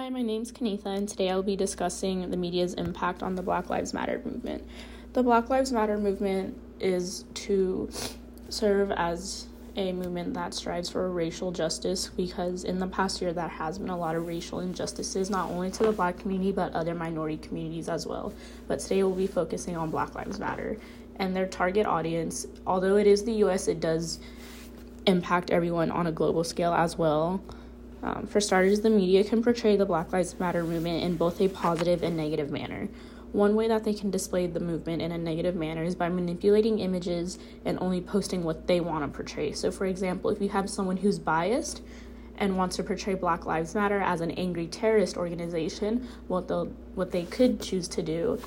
Hi, my name's Kanitha, and today I'll be discussing the media's impact on the Black Lives Matter movement. The Black Lives Matter movement is to serve as a movement that strives for racial justice because in the past year there has been a lot of racial injustices not only to the black community but other minority communities as well. But today we'll be focusing on black lives matter and their target audience. Although it is the us it does impact everyone on a global scale as well um, for starters, the media can portray the Black Lives Matter movement in both a positive and negative manner. One way that they can display the movement in a negative manner is by manipulating images and only posting what they want to portray. So, for example, if you have someone who's biased and wants to portray Black Lives Matter as an angry terrorist organization, what they what they could choose to do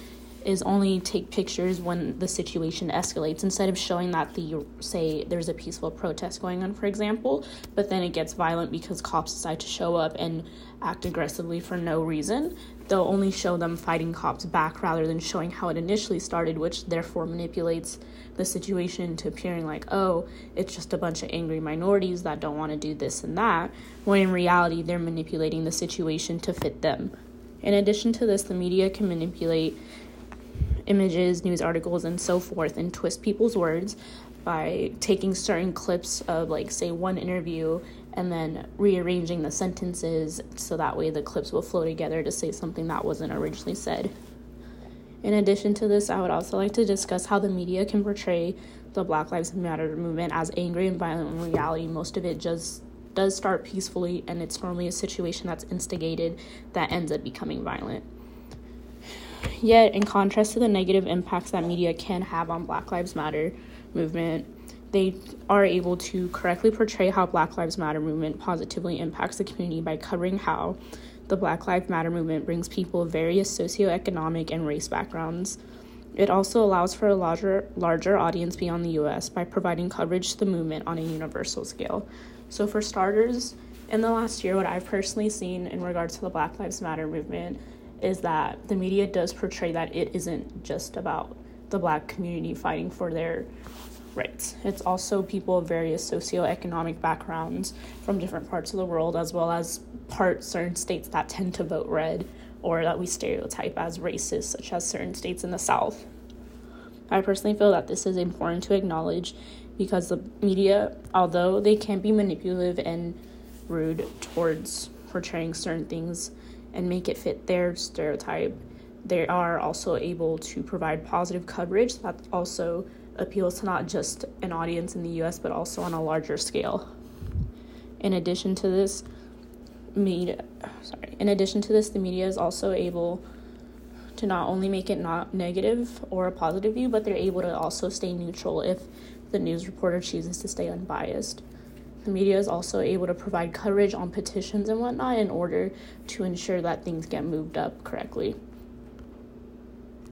is only take pictures when the situation escalates instead of showing that the say there's a peaceful protest going on for example but then it gets violent because cops decide to show up and act aggressively for no reason. They'll only show them fighting cops back rather than showing how it initially started which therefore manipulates the situation to appearing like oh it's just a bunch of angry minorities that don't want to do this and that when in reality they're manipulating the situation to fit them. In addition to this the media can manipulate images, news articles, and so forth, and twist people's words by taking certain clips of, like, say, one interview and then rearranging the sentences so that way the clips will flow together to say something that wasn't originally said. In addition to this, I would also like to discuss how the media can portray the Black Lives Matter movement as angry and violent when in reality most of it just does start peacefully and it's normally a situation that's instigated that ends up becoming violent. Yet, in contrast to the negative impacts that media can have on Black Lives Matter movement, they are able to correctly portray how Black Lives Matter movement positively impacts the community by covering how the Black Lives Matter movement brings people of various socioeconomic and race backgrounds. It also allows for a larger larger audience beyond the US by providing coverage to the movement on a universal scale. So for starters, in the last year what I've personally seen in regards to the Black Lives Matter movement is that the media does portray that it isn't just about the black community fighting for their rights. It's also people of various socioeconomic backgrounds from different parts of the world, as well as parts, certain states that tend to vote red or that we stereotype as racist, such as certain states in the South. I personally feel that this is important to acknowledge because the media, although they can be manipulative and rude towards portraying certain things, and make it fit their stereotype, they are also able to provide positive coverage that also appeals to not just an audience in the US but also on a larger scale. In addition to this, media sorry, in addition to this, the media is also able to not only make it not negative or a positive view, but they're able to also stay neutral if the news reporter chooses to stay unbiased. The media is also able to provide coverage on petitions and whatnot in order to ensure that things get moved up correctly.